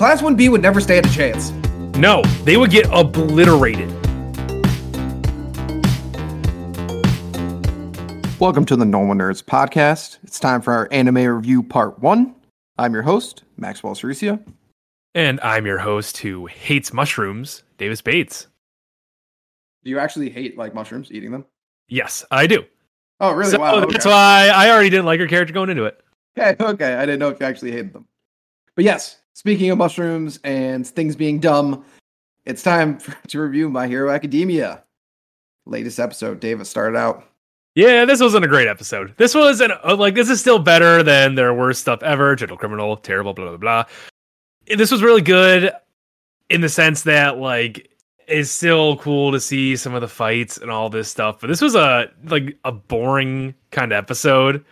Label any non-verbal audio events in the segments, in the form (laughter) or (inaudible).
Class 1B would never stand a chance. No, they would get obliterated. Welcome to the Normal Nerds podcast. It's time for our anime review part one. I'm your host, Maxwell Cericia. And I'm your host who hates mushrooms, Davis Bates. Do you actually hate like mushrooms, eating them? Yes, I do. Oh, really? So wow. that's why I already didn't like her character going into it. (laughs) Okay, okay. I didn't know if you actually hated them. But yes, speaking of mushrooms and things being dumb, it's time for, (laughs) to review My Hero Academia. Latest episode. Davis started out. Yeah, this wasn't a great episode. This was an uh, like this is still better than their worst stuff ever. Gentle criminal, terrible, blah blah blah. This was really good in the sense that like it's still cool to see some of the fights and all this stuff. But this was a like a boring kind of episode.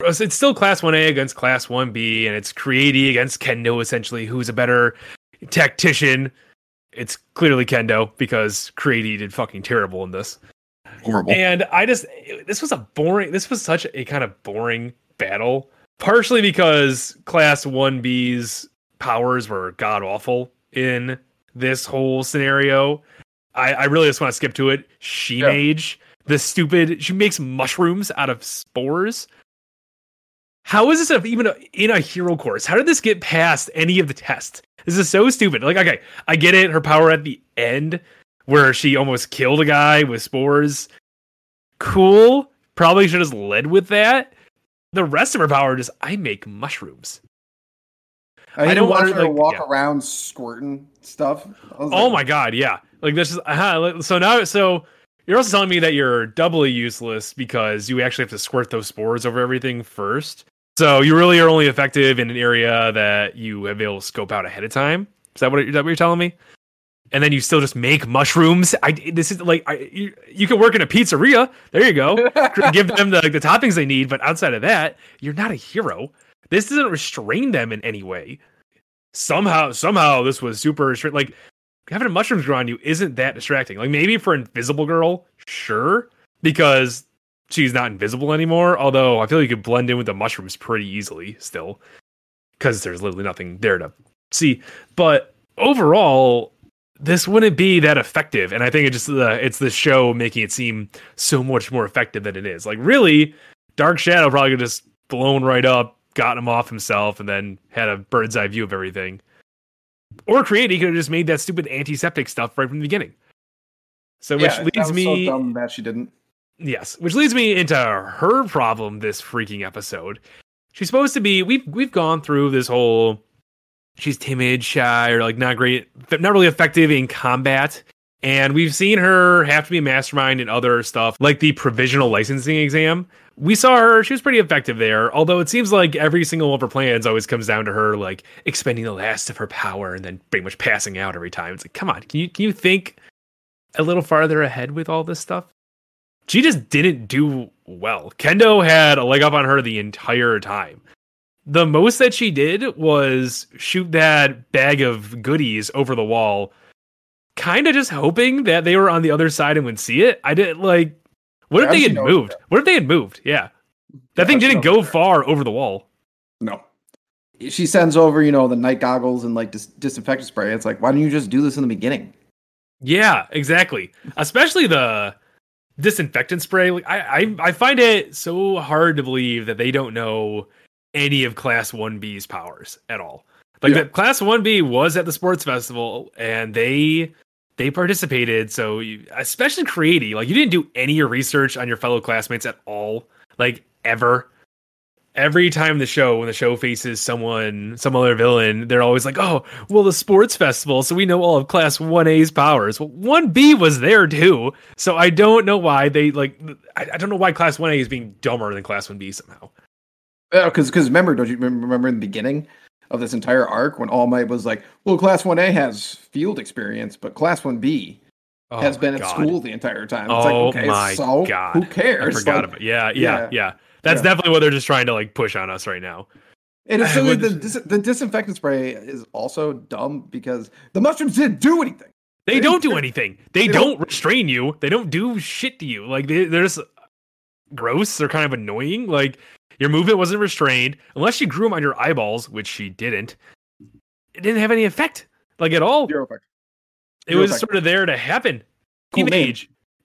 It's still class 1A against class 1B, and it's Creati against Kendo essentially, who's a better tactician. It's clearly Kendo because Creati did fucking terrible in this. Horrible. And I just this was a boring this was such a kind of boring battle. Partially because class 1B's powers were god awful in this whole scenario. I, I really just want to skip to it. She Yeah. mage, the stupid she makes mushrooms out of spores. How is this even in a hero course? How did this get past any of the tests? This is so stupid. Like, okay, I get it. Her power at the end, where she almost killed a guy with spores. Cool. Probably should have led with that. The rest of her power just I make mushrooms. I, didn't don't want her to like, walk yeah. around squirting stuff. Oh like, my god, yeah. Like this is uh, so now so you're also telling me that you're doubly useless because you actually have to squirt those spores over everything first. So you really are only effective in an area that you have able to scope out ahead of time. Is that what, is that what you're telling me? And then you still just make mushrooms. I this is like I, you, you can work in a pizzeria. There you go. (laughs) Give them the, the toppings they need, but outside of that, you're not a hero. This doesn't restrain them in any way. Somehow, somehow, this was super restrained. Like having mushrooms grow on you isn't that distracting. Like maybe for Invisible Girl, sure, because she's not invisible anymore. Although I feel you could blend in with the mushrooms pretty easily still, because there's literally nothing there to see. But overall, this wouldn't be that effective. And I think it just uh, it's the show making it seem so much more effective than it is. Like really, Dark Shadow probably could just blown right up, got him off himself, and then had a bird's eye view of everything. Or Creati, he could have just made that stupid antiseptic stuff right from the beginning. So which yeah, leads me so dumb that she didn't. Yes, which leads me into her problem this freaking episode. She's supposed to be we've we've gone through this whole she's timid, shy, or like not great, not really effective in combat. And we've seen her have to be a mastermind in other stuff, like the provisional licensing exam. We saw her; she was pretty effective there. Although it seems like every single one of her plans always comes down to her like expending the last of her power and then pretty much passing out every time. It's like, come on, can you can you think a little farther ahead with all this stuff? She just didn't do well. Kendo had a leg up on her the entire time. The most that she did was shoot that bag of goodies over the wall, kind of just hoping that they were on the other side and would see it. I didn't like, what if they had moved? that. What if they had moved? Yeah, that Yeah, thing didn't go that. far over the wall. No. She sends over, you know, the night goggles and like dis- disinfectant spray. It's like, why don't you just do this in the beginning? Yeah, exactly. Especially the disinfectant spray. Like I, I, I find it so hard to believe that they don't know any of Class One B's powers at all. Like Yeah. that Class One B was at the sports festival and they they participated. So you, especially Creati, like you didn't do any research on your fellow classmates at all, like ever. Every time the show, when the show faces someone, some other villain, they're always like, "Oh, well, the sports festival, so we know all of Class One A's powers." Well, One B was there too, so I don't know why they like. I, I don't know why Class One A is being dumber than Class One B somehow. Because because remember, don't you remember, in the beginning of this entire arc when All Might was like, well, Class 1A has field experience, but Class 1B Oh has been my at school the entire time. It's Oh like, okay, my so God. who I cares? forgot Like, about. Yeah, yeah, yeah. yeah. That's Yeah. definitely what they're just trying to like push on us right now. And it's I silly, the, dis- the disinfectant spray is also dumb because the mushrooms didn't do anything. They They- don't do anything. They, they don't, don't- restrain you. They don't do shit to you. Like they, they're just gross. They're kind of annoying. Like your movement wasn't restrained unless she grew them on your eyeballs, which she didn't. it didn't have any effect, like at all. Zero effect. It Zero was effect. sort of there to happen. Cool name.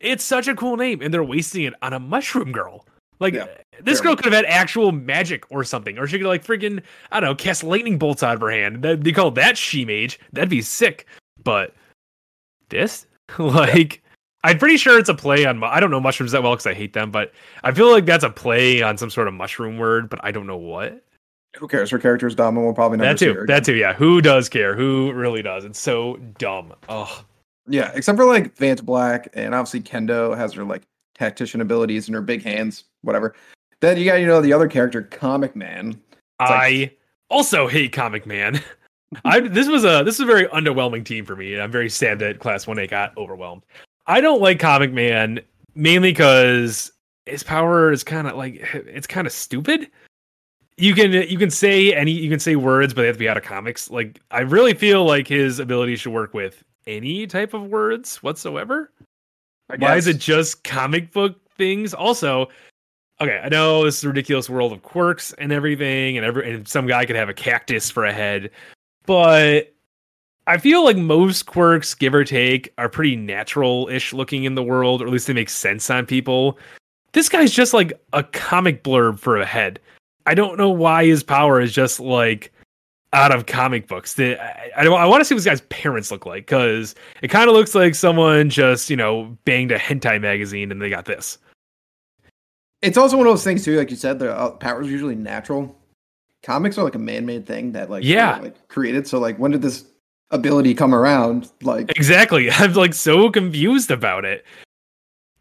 It's such a cool name, and they're wasting it on a mushroom girl. Like Yeah, this girl could have had actual magic or something, or she could like freaking I don't know, cast lightning bolts out of her hand. That they call that Shemage. That'd be sick. But this, (laughs) like, I'm pretty sure it's a play on. I don't know mushrooms that well because I hate them, but I feel like that's a play on some sort of mushroom word, but I don't know what. Who cares? Her character is dumb, and we'll probably never That too. That too. Yeah. Who does care? Who really does? It's so dumb. Oh, Yeah, except for like Vantablack, and obviously Kendo has her like tactician abilities and her big hands, whatever. Then you got you know the other character, Comic Man. I also hate Comic Man. (laughs) I this was a this is a very underwhelming team for me, and I'm very sad that Class One A got overwhelmed. I don't like Comic Man mainly because his power is kind of like (laughs) it's kind of stupid. You can you can say any you can say words, but they have to be out of comics. Like I really feel like his ability should work with any type of words whatsoever. Why is it just comic book things? Also, okay, I know this is a ridiculous world of quirks and everything, and every and some guy could have a cactus for a head, but I feel like most quirks, give or take, are pretty natural-ish looking in the world, or at least they make sense on people. This guy's just like a comic blurb for a head. I don't know why his power is just like out of comic books. The, I, I, I want to see what this guy's parents look like because it kind of looks like someone just you know banged a hentai magazine and they got this. It's also one of those things too, like you said, the uh, powers usually natural. Comics are like a man-made thing that like Yeah. were, like created. So like, when did this ability come around? Like, Exactly. (laughs) I'm like so confused about it.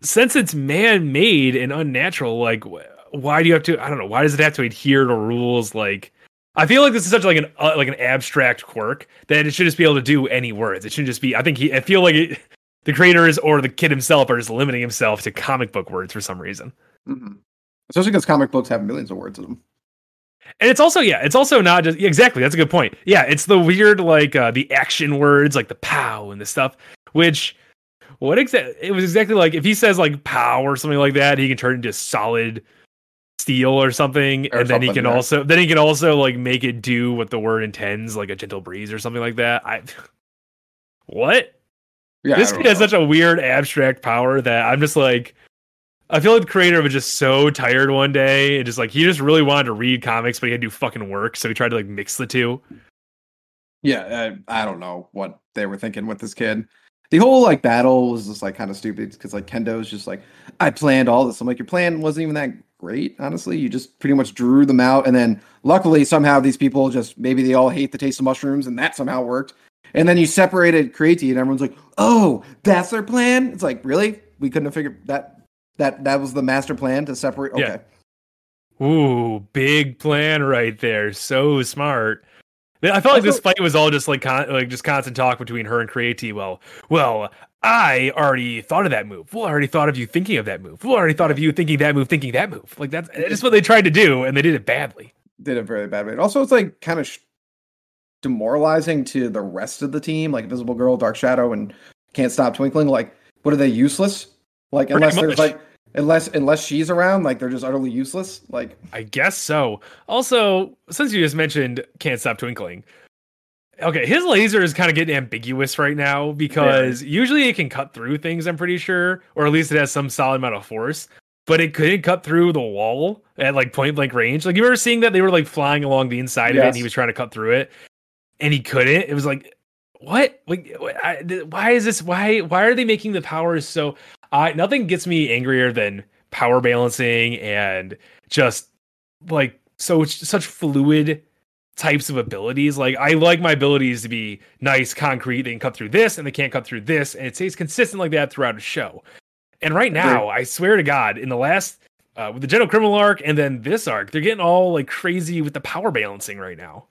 Since it's man-made and unnatural, like wh- why do you have to? I don't know. Why does it have to adhere to rules? Like, I feel like this is such like an uh, like an abstract quirk that it should just be able to do any words. It shouldn't just be. I think he. I feel like it, the creators or the kid himself are just limiting himself to comic book words for some reason. mhm. especially because comic books have millions of words in them. And it's also yeah, it's also not just exactly. That's a good point. Yeah, it's the weird like uh, the action words like the pow and the stuff. Which what exactly? It was exactly like if he says like pow or something like that, he can turn into solid steel or something, Or and then he can yeah. also then he can also like make it do what the word intends, like a gentle breeze or something like that. I (sighs) what? Yeah, this kid has such a weird abstract power that I'm just like I feel like the creator was just so tired one day and just like he just really wanted to read comics, but he had to do fucking work, so he tried to like mix the two. Yeah, I, I don't know what they were thinking with this kid. The whole like battle was just like kind of stupid because like Kendo's just like, I planned all this. I'm like, your plan wasn't even that great, honestly. You just pretty much drew them out, and then luckily somehow these people just maybe they all hate the taste of mushrooms, and that somehow worked. And then you separated Creati, and everyone's like, oh, that's their plan. It's like really, we couldn't have figured that that that was the master plan to separate. Yeah. Okay, Ooh, big plan right there. So smart. I felt like this fight was all just like con- like just constant talk between her and Creati. Well, well, I already thought of that move. Well, I already thought of you thinking of that move. Well, I already thought of you thinking that move, thinking that move. Like that's that's what they tried to do, and they did it badly. did a very bad way. Also, it's like kind of sh- demoralizing to the rest of the team, like Invisible Girl, Dark Shadow, and Can't Stop Twinkling. Like, what are they useless? Like, Pretty unless there's much. like, unless unless she's around, like they're just utterly useless. Like, I guess so. Also, since you just mentioned "Can't Stop Twinkling," okay, his laser is kind of getting ambiguous right now because usually it can cut through things. I'm pretty sure, or at least it has some solid amount of force. But it couldn't cut through the wall at like point blank range. Like you were seeing that they were like flying along the inside of it, and he was trying to cut through it, and he couldn't. It was like, what? Like, I, why is this? Why? Why are they making the powers so? I nothing gets me angrier than power balancing and just like so such fluid types of abilities. Like I like my abilities to be nice, concrete. They can cut through this and they can't cut through this, and it stays consistent like that throughout a show. And right now, I swear to God, in the last uh, with the Gentle criminal arc and then this arc, they're getting all like crazy with the power balancing right now.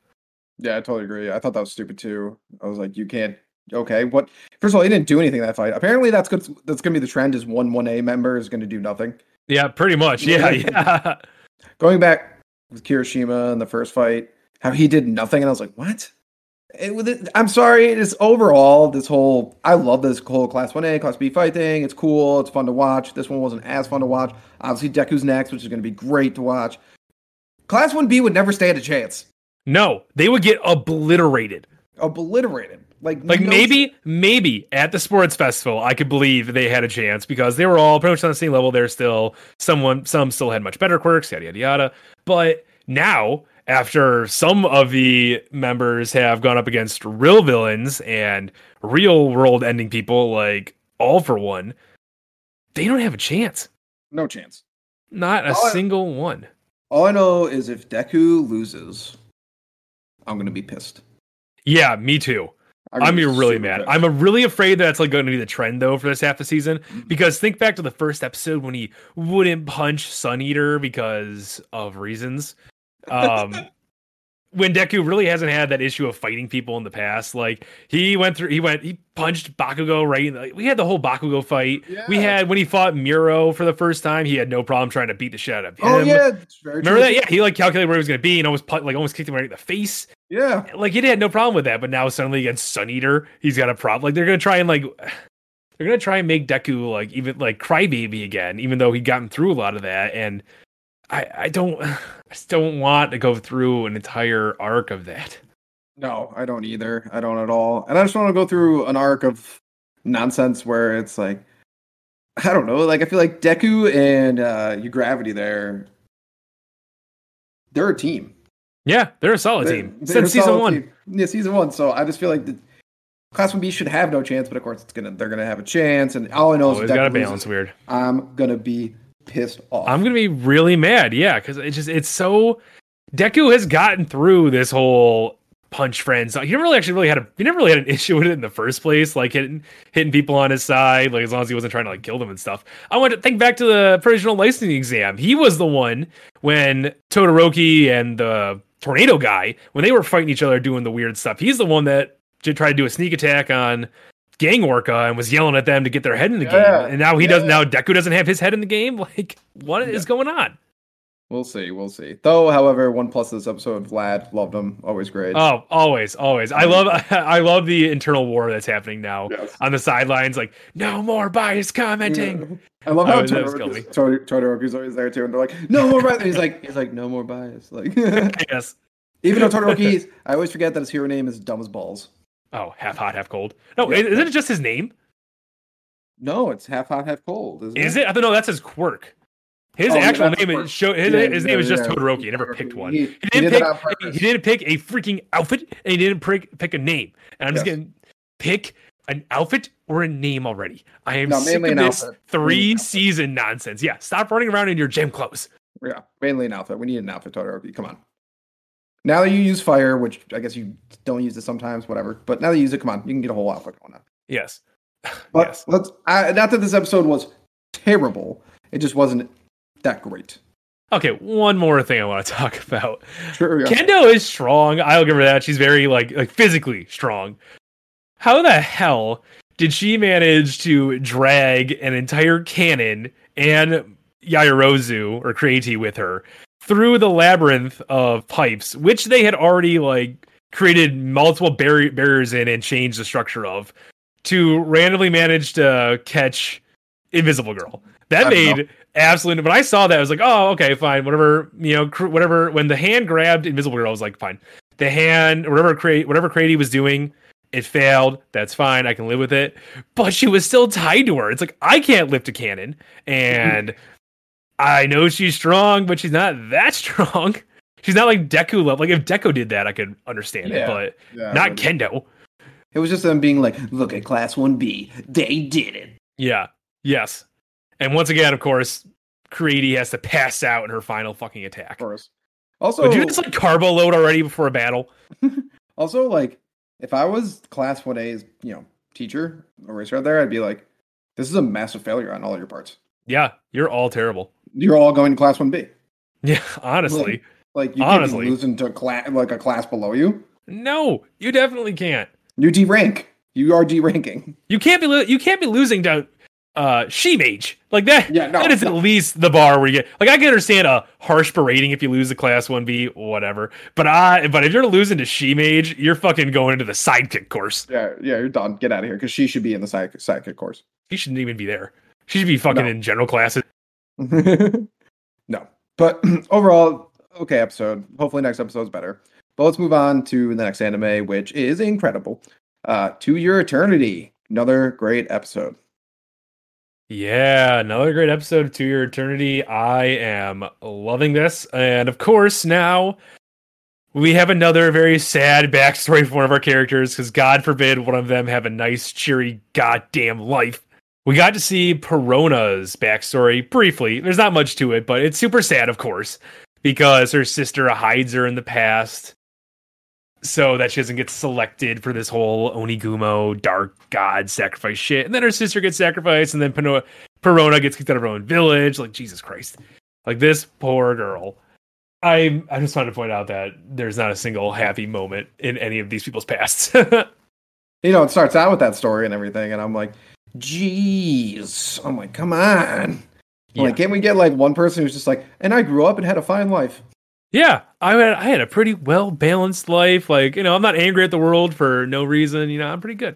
Yeah, I totally agree. I thought that was stupid too. I was like, you can't. Okay, what? First of all, he didn't do anything in that fight. Apparently, that's good. That's going to be the trend. Is one one A member is going to do nothing. Yeah, pretty much. Yeah, yeah. (laughs) Going back with Kirishima in the first fight, how he did nothing, and I was like, what? It, it, I'm sorry. It is overall this whole. I love this whole Class One A, Class B fight thing. It's cool. It's fun to watch. This one wasn't as fun to watch. Obviously, Deku's next, which is going to be great to watch. Class One B would never stand a chance. No, they would get obliterated. obliterated. Like, Like no- maybe, maybe at the sports festival, I could believe they had a chance because they were all pretty much on the same level. They're still someone, some still had much better quirks, yada yada yada. But now, after some of the members have gone up against real villains and real world ending people, like All for One, they don't have a chance. no chance. Not a All I- single one. All I know is if Deku loses, I'm gonna be pissed. Yeah, me too. I'm be really mad. pissed. I'm really afraid that that's like going to be the trend though for this half the season. Mm-hmm. Because think back to the first episode when he wouldn't punch Sun Eater because of reasons. Um, (laughs) when Deku really hasn't had that issue of fighting people in the past, like he went through, he went, he punched Bakugo right. In the, like, we had the whole Bakugo fight. We had when he fought Mirio for the first time, he had no problem trying to beat the shit out of him. Oh yeah, Remember true. that? Yeah, he like calculated where he was going to be and almost put, like almost kicked him right in the face Yeah. like he had no problem with that, but now suddenly against Sun Eater, he's got a problem. Like they're gonna try and like (sighs) they're gonna try and make Deku like even like crybaby again, even though he'd gotten through a lot of that. And I I don't (sighs) I just don't want to go through an entire arc of that. No, I don't either. I don't at all. And I just want to go through an arc of nonsense where it's like, I don't know. Like I feel like Deku and uh, Uravity there, they're a team. Yeah, they're a solid They- team they're since season one. team. Yeah, season one. So I just feel like the Class One B should have no chance, but of course it's gonna they're gonna have a chance. And all I know is if got to Deku balance loses, weird. I'm gonna be pissed off. I'm gonna be really mad, yeah, because it's just it's so Deku has gotten through this whole punch friends. He never really actually really had a he never really had an (laughs) issue with it in the first place, like hitting hitting people on his side, like as long as he wasn't trying to like kill them and stuff. I want to think back to the provisional licensing exam. He was the one when Todoroki and the tornado guy, when they were fighting each other doing the weird stuff, he's the one that tried to do a sneak attack on Gang Orca and was yelling at them to get their head in the Yeah, game. And now he doesn't now Deku doesn't have his head in the game. (laughs) Like, what is Yeah. going on? We'll see. We'll see. Though, however, one plus this episode, Vlad loved him. Always great. Oh, always, always. I love (laughs) I love the internal war that's happening now Yes. on the sidelines. Like, no more bias commenting. I love oh, how that was. Todoroki's, Todoroki's always there too, and they're like, "No more bias." He's like, "He's like, no more bias." Like, (laughs) yes. even though Todoroki, I always forget that his hero name is dumb as balls. Oh, half hot, half cold. No, Yeah. isn't it just his name? No, it's half hot, half cold. Isn't Is it? I don't know. That's his quirk. His Oh, actual name is show. His, Yeah, his yeah, name is just. Todoroki. He never picked one. He, He he didn't did pick. He didn't pick a freaking outfit, and he didn't pick pick a name. And I'm just Yes. getting pick an outfit or a name already. I am No, sick mainly of an this outfit. three Mainly an outfit. season nonsense. Yeah, stop running around in your gym clothes. Yeah, mainly an outfit. We need an outfit, Todoroki. Come on. Now that you use fire, which I guess you don't use it sometimes, whatever. But now that you use it, come on, you can get a whole outfit going on. Yes. (laughs) But yes. let's. I, not that this episode was terrible. It just wasn't that great. Okay, one more thing I want to (laughs) talk about. Sure. Yeah. Kendo is strong. I'll give her that. She's very like like physically strong. How the hell did she manage to drag an entire cannon and Yaoyorozu or Creati with her through the labyrinth of pipes, which they had already like created multiple barri- barriers in and changed the structure of, to randomly manage to uh, catch Invisible Girl? That don't know. made absolutely. When I saw that, I was like, oh, okay, fine, whatever. You know, cr- whatever. When the hand grabbed Invisible Girl, I was like, fine. The hand, whatever Creati, whatever Creati was doing, it failed. That's fine. I can live with it. But she was still tied to her. It's like I can't lift a cannon, mm-hmm. and I know she's strong, but she's not that (laughs) strong. She's not like Deku level. Like if Deku did that, I could understand Yeah. it, but Yeah, not Kendo. It was just them being like, "Look at Class One B. They did it." Yeah. Yes. And once again, of course, Creati has to pass out in her final fucking attack. Of course. Also, Would you just like carbo load already before a battle? (laughs) also like, if I was Class One A's, you know, teacher or racer out there, I'd be like, "This is a massive failure on all your parts. Yeah, you're all terrible. You're all going to Class One B. Yeah, honestly. Like, you Honestly. can't be losing to class like a class below you. No, you definitely can't. You D rank. You are D ranking. You can't be lo- you can't be losing to uh Shemage like that. Yeah, no, that is no. at least the bar where you get like I can understand a harsh berating if you lose the class one B whatever, but I but if you're losing to Shemage, you're fucking going into the sidekick course. Yeah, yeah, you're done. Get out of here because she should be in the psych sidekick course. She shouldn't even be there. She should be fucking No. in general classes. (laughs) no, but (clears throat) overall, okay episode. Hopefully, next episode's better. But let's move on to the next anime, which is incredible. Uh, to Your Eternity, another great episode. Yeah, another great episode of To Your Eternity. I am loving this. And of course, now we have another very sad backstory for one of our characters because God forbid one of them have a nice, cheery, goddamn life. We got to see Parona's backstory briefly. There's not much to it, but it's super sad, of course, because her sister hides her in the past so that she doesn't get selected for this whole Oniguma dark god sacrifice shit. And then her sister gets sacrificed, and then Pano- Parona gets kicked out of her own village. Like Jesus Christ, like this poor girl. I I just wanted to point out that there's not a single happy moment in any of these people's pasts. (laughs) you know, it starts out with that story and everything, and I'm like, jeez, I'm like, come on. Yeah. Like, can't we get like one person who's just like, and I grew up and had a fine life. Yeah, I had I had a pretty well balanced life. Like you know, I'm not angry at the world for no reason. You know, I'm pretty good.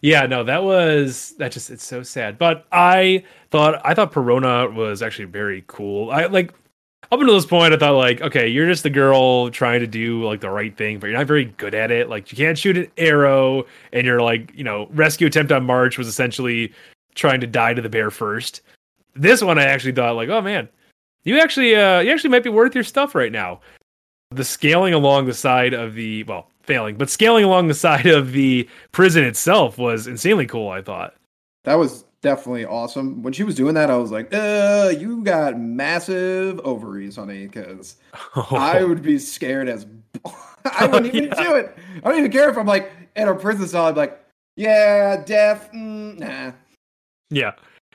Yeah, no, that was that just it's so sad. But I thought I thought Parona was actually very cool. I like up until this point, I thought like, okay, you're just the girl trying to do like the right thing, but you're not very good at it. Like you can't shoot an arrow, and you're like, you know, rescue attempt on March was essentially trying to die to the bear first. This one, I actually thought like, oh man, you actually uh you actually might be worth your stuff right now. The scaling along the side of the well, failing, but scaling along the side of the prison itself was insanely cool, I thought. That was definitely awesome. When she was doing that, I was like, uh, you got massive ovaries, honey, because oh. (laughs) I would be scared as (laughs) I wouldn't even yeah. do it. I don't even care if I'm like in a prison cell, I'm like, yeah, death, mm, nah. Yeah.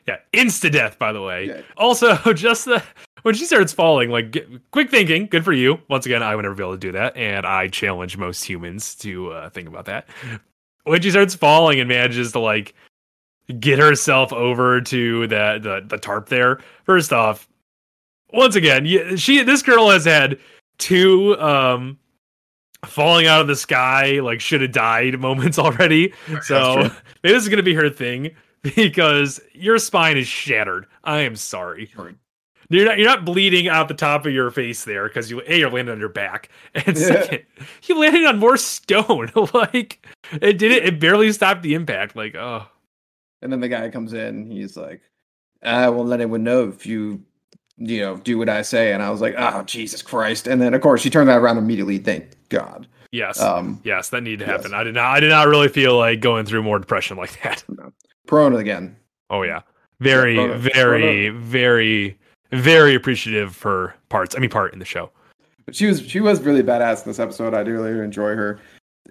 Yeah, insta death. By the way. Yeah. Also, (laughs) just the when she starts falling, like get, quick thinking, good for you. Once again, I would never be able to do that, and I challenge most humans to uh, think about that. When she starts falling and manages to like get herself over to the the, the tarp there. First off, once again, she this girl has had two um falling out of the sky like should have died (laughs) moments already. So maybe this is gonna be her thing (laughs) because your spine is shattered. I am sorry. You're not you're not bleeding out the top of your face there because you a you're landing on your back, (laughs) and yeah. second you landed on more stone. like it did it. It barely stopped the impact. Like oh. And then the guy comes in. He's like, "I won't let anyone know if you, you know, do what I say." And I was like, "Oh Jesus Christ!" And then of course she turned that around immediately. Thank God. Yes. Um, yes, that needed to happen. Yes. I did not. I did not really feel like going through more depression like that. (laughs) No. Parona again. Oh yeah, very, yeah, very, very, very appreciative of her parts. I mean, part in the show. But she was she was really badass in this episode. I do really enjoy her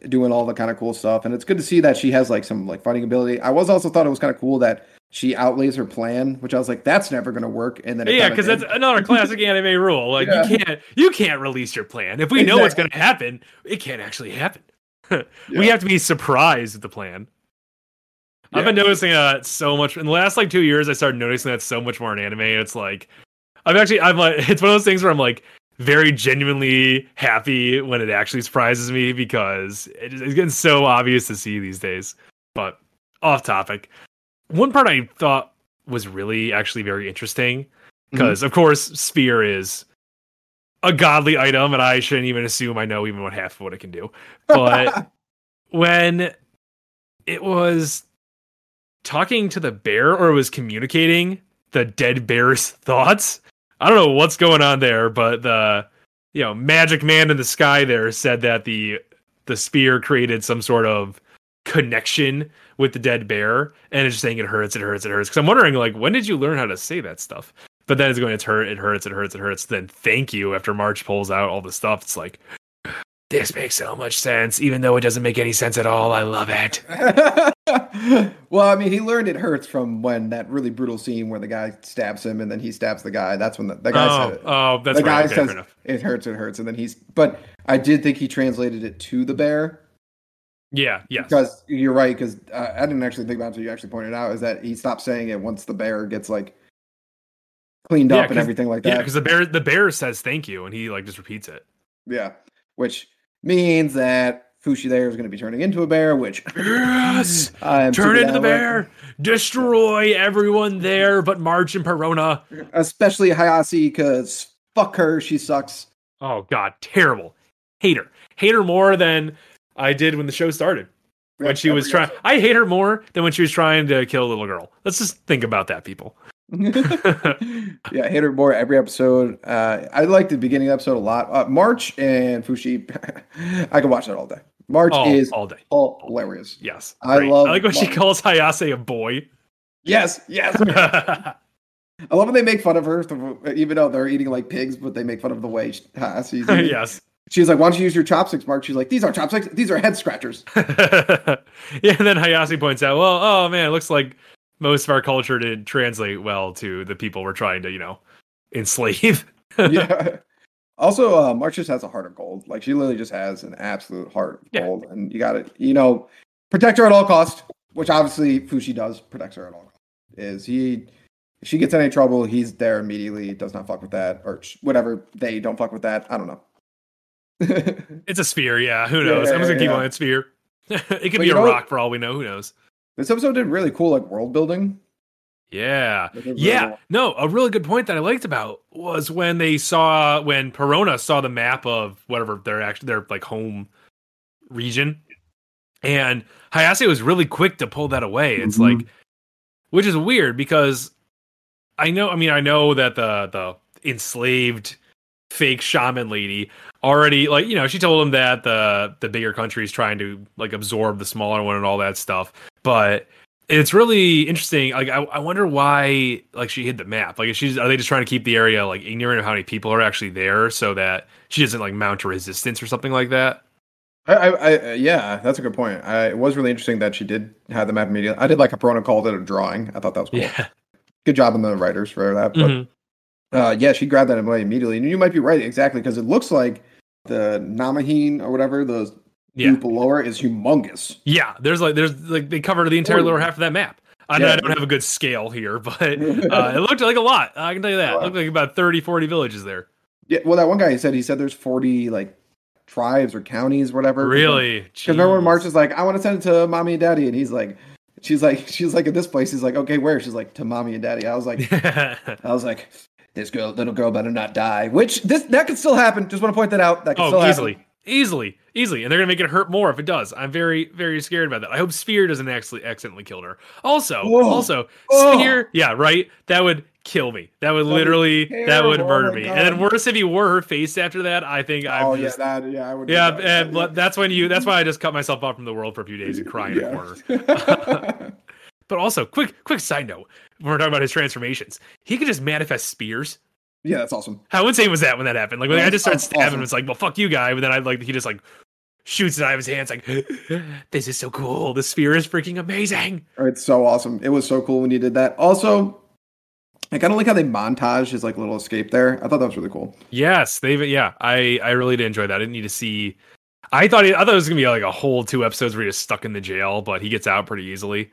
doing all the kind of cool stuff, and it's good to see that she has like some like fighting ability. I was also thought it was kind of cool that she outlays her plan, which I was like, that's never going to work. And then yeah, because that's another classic anime rule. Like yeah. you can't you can't release your plan if we exactly. know what's going to happen. It can't actually happen. (laughs) yeah. We have to be surprised at the plan. Yeah. I've been noticing that so much in the last like two years. I started noticing that so much more in anime. It's like I'm actually I'm like (laughs) it's one of those things where I'm like very genuinely happy when it actually surprises me because it's getting so obvious to see these days. But off topic, one part I thought was really actually very interesting because mm-hmm. of course Sphere is a godly item and I shouldn't even assume I know even what half of what it can do. (laughs) But when it was talking to the bear or was communicating the dead bear's (laughs) thoughts. I don't know what's going on there, but the you know magic man in the sky there said that the the spear created some sort of connection with the dead bear, and it's just saying it hurts, it hurts, it hurts. Because I'm wondering, like, when did you learn how to say that stuff? But then it's going, it's hurt, it hurts, it hurts, it hurts. Then thank you after March pulls out all the stuff. It's like, this makes so much sense, even though it doesn't make any sense at all. I love it. (laughs) well, I mean, he learned it hurts from when that really brutal scene where the guy stabs him and then he stabs the guy. That's when the, the guy oh, said it. Oh, that's the right. guy okay, says it hurts, it hurts, and then he's. But I did think he translated it to the bear. Yeah, yeah. Because you're right. Because uh, I didn't actually think about it until you actually pointed out is that he stopped saying it once the bear gets like cleaned yeah, up and everything like that. Yeah, because the bear the bear says thank you and he like just repeats it. Yeah, which means that Fushi there is going to be turning into a bear, which (laughs) yes, (laughs) turn into the bear, destroy everyone there, but March and Parona, especially Hayase, because fuck her, she sucks. Oh god, terrible, hate her, hate her more than I did when the show started. When she was trying, I hate her more than when she was trying to kill a little girl. Let's just think about that, people. (laughs) yeah, hate her more every episode. Uh, I like the beginning of the episode a lot. Uh, March and Fushi, (laughs) I could watch that all day. March all, is all day. hilarious. Yes, I great. love I like when she calls Hayase a boy. Yes, yes. (laughs) I love when they make fun of her, even though they're eating like pigs, but they make fun of the way she, she's eating. yes. She's like, "Why don't you use your chopsticks, March?" She's like, "These aren't chopsticks; these are head scratchers." yeah, and then Hayase points out, well, oh man, it looks like most of our culture didn't translate well to the people we're trying to, you know, enslave. (laughs) yeah. Also, uh, March just has a heart of gold. Like she literally just has an absolute heart of Yeah. gold, and you got to, you know, protect her at all costs. Which obviously Fushi does protect her at all costs. Is he? If she gets in any trouble, he's there immediately. Does not fuck with that, or whatever. They don't fuck with that. I don't know. (laughs) It's a sphere, yeah. Who Yeah, knows? I'm just gonna keep yeah. on that sphere. (laughs) it could But be a know rock for all we know. Who knows? This episode did really cool, like world building. Yeah. Really Yeah. well. No, a really good point that I liked about was when they saw when Parona saw the map of whatever their actually their like home region. And Hayase was really quick to pull that away. It's Mhm. like which is weird because I know I mean I know that the the enslaved fake shaman lady already like you know she told him that the the bigger country is trying to like absorb the smaller one and all that stuff but it's really interesting like I, I wonder why like she hid the map like she's are they just trying to keep the area like ignorant of how many people are actually there so that she doesn't like mount a resistance or something like that I, I, I, yeah, that's a good point. I, it was really interesting that she did have the map immediately. I did like a Parona called it a drawing. I thought that was cool. yeah Good job on the writers for that. But Mhm. uh, yeah, she grabbed that away immediately. And you might be right, exactly, because it looks like the Namahin or whatever, the yeah her is humongous. Yeah, there's like there's like they covered the entire lower half of that map. I know I don't have a good scale here, but (laughs) uh, it looked like a lot. I can tell you that. It looked like about 30, 40 villages there. Yeah, well, that one guy he said he said there's 40 like tribes or counties, whatever. Really? Because remember when. March is like, I want to send it to mommy and daddy, and he's like, she's like, (laughs) she's like at this place. He's like, okay, where? She's like, to mommy and daddy. I was like, (laughs) I was like, this girl, little girl, better not die. Which this that could still happen. Just want to point that out. That could still oh, happen. Easily, easily, and they're gonna make it hurt more if it does. I'm very, very scared about that. I hope Sphere doesn't actually accidentally kill her. Also, Whoa. also, Oh. Sphere, yeah, right. That would kill me. That would That'd literally, that would oh murder Oh me. And then worse if he wore her face after that. I think I'm oh just, yeah, that yeah, I would. yeah, that. and bl- that's when you. That's why I just cut myself off from the world for a few days and cry in a corner. (laughs) (laughs) But also, quick, quick side note: when we're talking about his transformations, he could just manifest spears. Yeah, that's awesome. How insane was that when that happened? Like when I just started stabbing him, it's like, well, fuck you, guy. And then I like he just like shoots it out of his hands, like, (gasps) this is so cool. The sphere is freaking amazing. Oh, it's so awesome. It was so cool when you did that. Also, I kind of like how they montage his like little escape there. I thought that was really cool. Yes, they've yeah. I I really did enjoy that. I didn't need to see. I thought he, I thought it was gonna be like a whole two episodes where he's stuck in the jail, but he gets out pretty easily.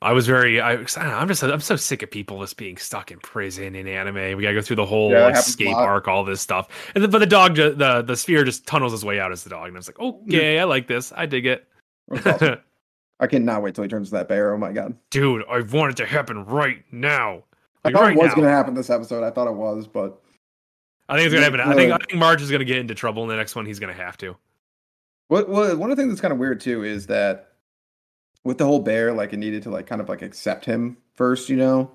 I was very I, I don't know, I'm just I'm so sick of people just being stuck in prison in anime. We gotta go through the whole Yeah, like, escape arc, all this stuff. And then, but the dog, the the sphere just tunnels his way out as the dog, and I was like, okay, I like this. I dig it. Awesome. (laughs) I cannot wait till he turns to that bear. Oh my god. Dude, I want it to happen right now. I thought right it was now. going to happen this episode. I thought it was, but I think it's gonna Yeah, happen. I think I think March is gonna get into trouble in the next one. He's gonna have to. what, what one of the things that's kind of weird too is that with the whole bear, like it needed to like kind of like accept him first, you know.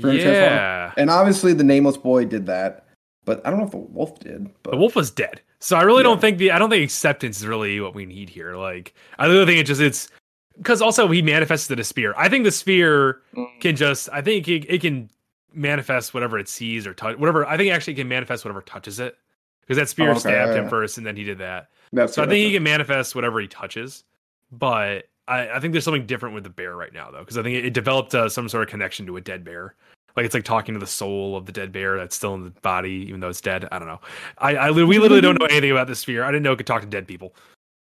for him to transform. Yeah. And obviously the nameless boy did that, but I don't know if the wolf did. But The wolf was dead. So I really Yeah. don't think the I don't think acceptance is really what we need here. Like I really think it just it's because also he manifested a spear. I think the spear Mm. can just I think it, it can manifest whatever it sees or touch whatever. I think actually it can manifest whatever touches it because that spear Oh, okay, stabbed yeah, him yeah. first and then he did that. that's So I think he can manifest whatever he touches, but I, I think there's something different with the bear right now though because I think it, it developed uh, some sort of connection to a dead bear. Like it's like talking to the soul of the dead bear that's still in the body, even though it's dead. I don't know. I, I we literally don't know (laughs) anything about this sphere. I didn't know it could talk to dead people.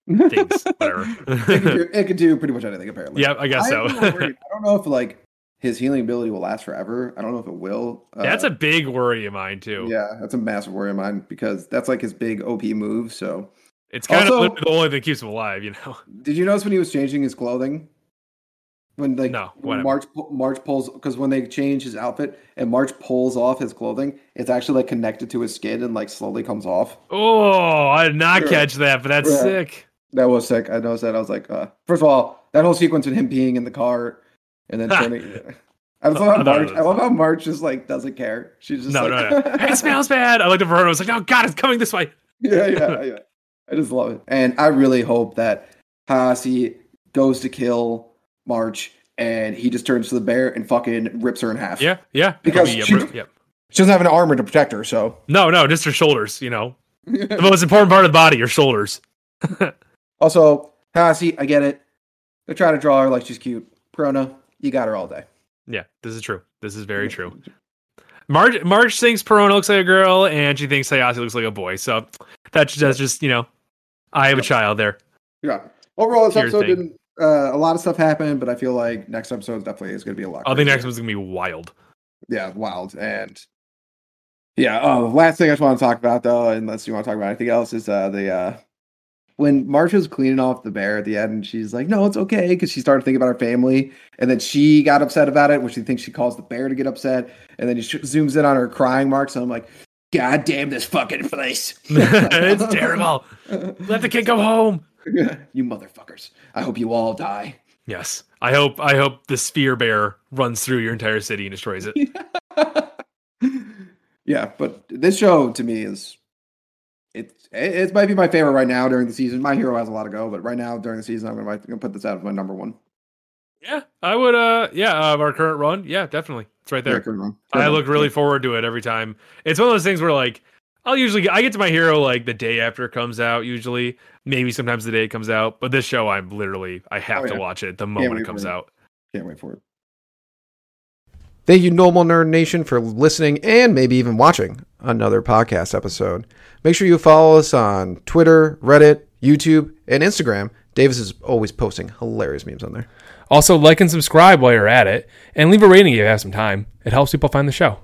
Things, (laughs) whatever. it, can do, (laughs) it can do pretty much anything apparently. yeah, I guess so. Little worried. I don't know if like his healing ability will last forever. I don't know if it will. that's Uh, a big worry of mine too. yeah, that's a massive worry of mine because that's like his big OP move. So, It's kind Also- of the only thing that keeps him alive, you know. (laughs) did you notice when he was changing his clothing? When like No, when. March March pulls because when they change his outfit and March pulls off his clothing, it's actually like connected to his skin and like slowly comes off. Oh, I did not Yeah. catch that, but that's Yeah. sick. That was sick. I noticed that. I was like, uh, first of all, that whole sequence with him peeing in the car and then (laughs) turning. I love how March. I love how March just like doesn't care. She's just No, like, no, no. (laughs) Hey, it smells bad. I looked over her and I was like, oh god, it's coming this way. yeah, yeah, yeah. I just love it, and I really hope that Hayase goes to kill March, and he just turns to the bear and fucking rips her in half. Yeah, yeah. Because be, she- yeah, yeah. she doesn't have an armor to protect her, so. No, no, just her shoulders, you know. (laughs) The most important part of the body, your shoulders. (laughs) also, Hayase, I get it. They're trying to draw her like she's cute. Parona, you got her all day. Yeah, this is true. This is very true. March March thinks Parona looks like a girl, and she thinks Hayase looks like a boy. So that's that's just you know, I have a Yep. child there. Yeah. Overall, this Your episode thing. didn't. Uh, a lot of stuff happened, but I feel like next episode definitely is going to be a lot. I think next one's gonna be wild. yeah, wild and yeah. Oh, last thing I just want to talk about though, unless you want to talk about anything else, is uh the uh when March was cleaning off the bear at the end, and she's like, "No, it's okay," because she started thinking about her family, and then she got upset about it, which she thinks she caused the bear to get upset, and then he sh- zooms in on her crying marks, and I'm like, "God damn this fucking place! (laughs) (laughs) it's terrible. Let the kid go home. (laughs) you motherfuckers! I hope you all die." Yes, I hope I hope the sphere bear runs through your entire city and destroys it. yeah, but this show to me is it it, might be my favorite right now during the season. My hero has a lot to go, but right now during the season, I'm gonna, I'm gonna put this out as my number one. Yeah, I would. Uh, yeah, of our current run. Yeah, definitely. It's right there. Yeah, good run. Good I look really forward to it every time. It's one of those things where like I'll usually get, I get to my hero like the day after it comes out. Usually, maybe sometimes the day it comes out. But this show, I'm literally I have Oh, to watch it the moment it comes for it. out. Can't wait for it. Thank you, Normal Nerd Nation, for listening and maybe even watching another podcast episode. Make sure you follow us on Twitter, Reddit, YouTube, and Instagram. Davis is always posting hilarious memes on there. Also, like and subscribe while you're at it, and leave a rating if you have some time. It helps people find the show.